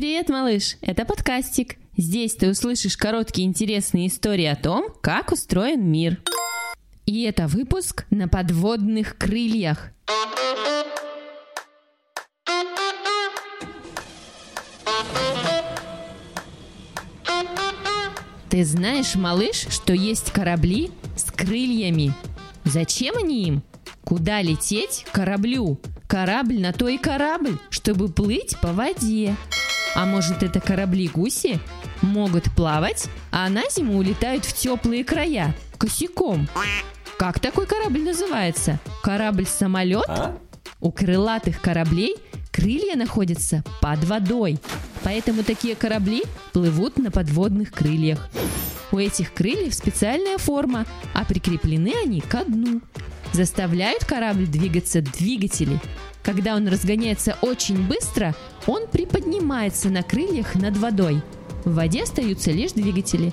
Привет, малыш! Это подкастик. Здесь ты услышишь короткие интересные истории о том, как устроен мир. И это выпуск на подводных крыльях. Ты знаешь, малыш, что есть корабли с крыльями? Зачем они им? Куда лететь кораблю? Корабль на то и корабль, чтобы плыть по воде. А может это корабли-гуси? Могут плавать, а на зиму улетают в теплые края, косяком. Как такой корабль называется? Корабль-самолет? У крылатых кораблей крылья находятся под водой. Поэтому такие корабли плывут на подводных крыльях. У этих крыльев специальная форма, а прикреплены они к дну. Заставляют корабль двигаться двигатели. Когда он разгоняется очень быстро, он приподнимается на крыльях над водой. В воде остаются лишь двигатели.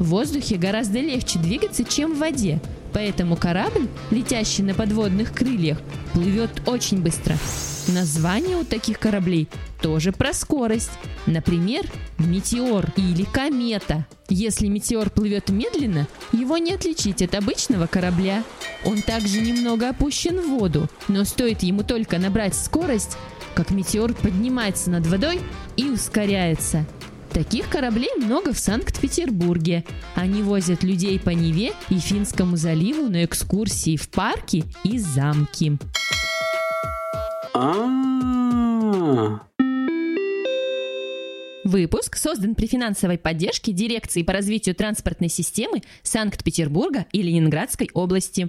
В воздухе гораздо легче двигаться, чем в воде, поэтому корабль, летящий на подводных крыльях, плывет очень быстро. Название у таких кораблей тоже про скорость. Например, метеор или комета. Если метеор плывет медленно, его не отличить от обычного корабля. Он также немного опущен в воду, но стоит ему только набрать скорость, как метеор поднимается над водой и ускоряется. Таких кораблей много в Санкт-Петербурге. Они возят людей по Неве и Финскому заливу на экскурсии в парки и замки. Выпуск создан при финансовой поддержке Дирекции по развитию транспортной системы Санкт-Петербурга и Ленинградской области.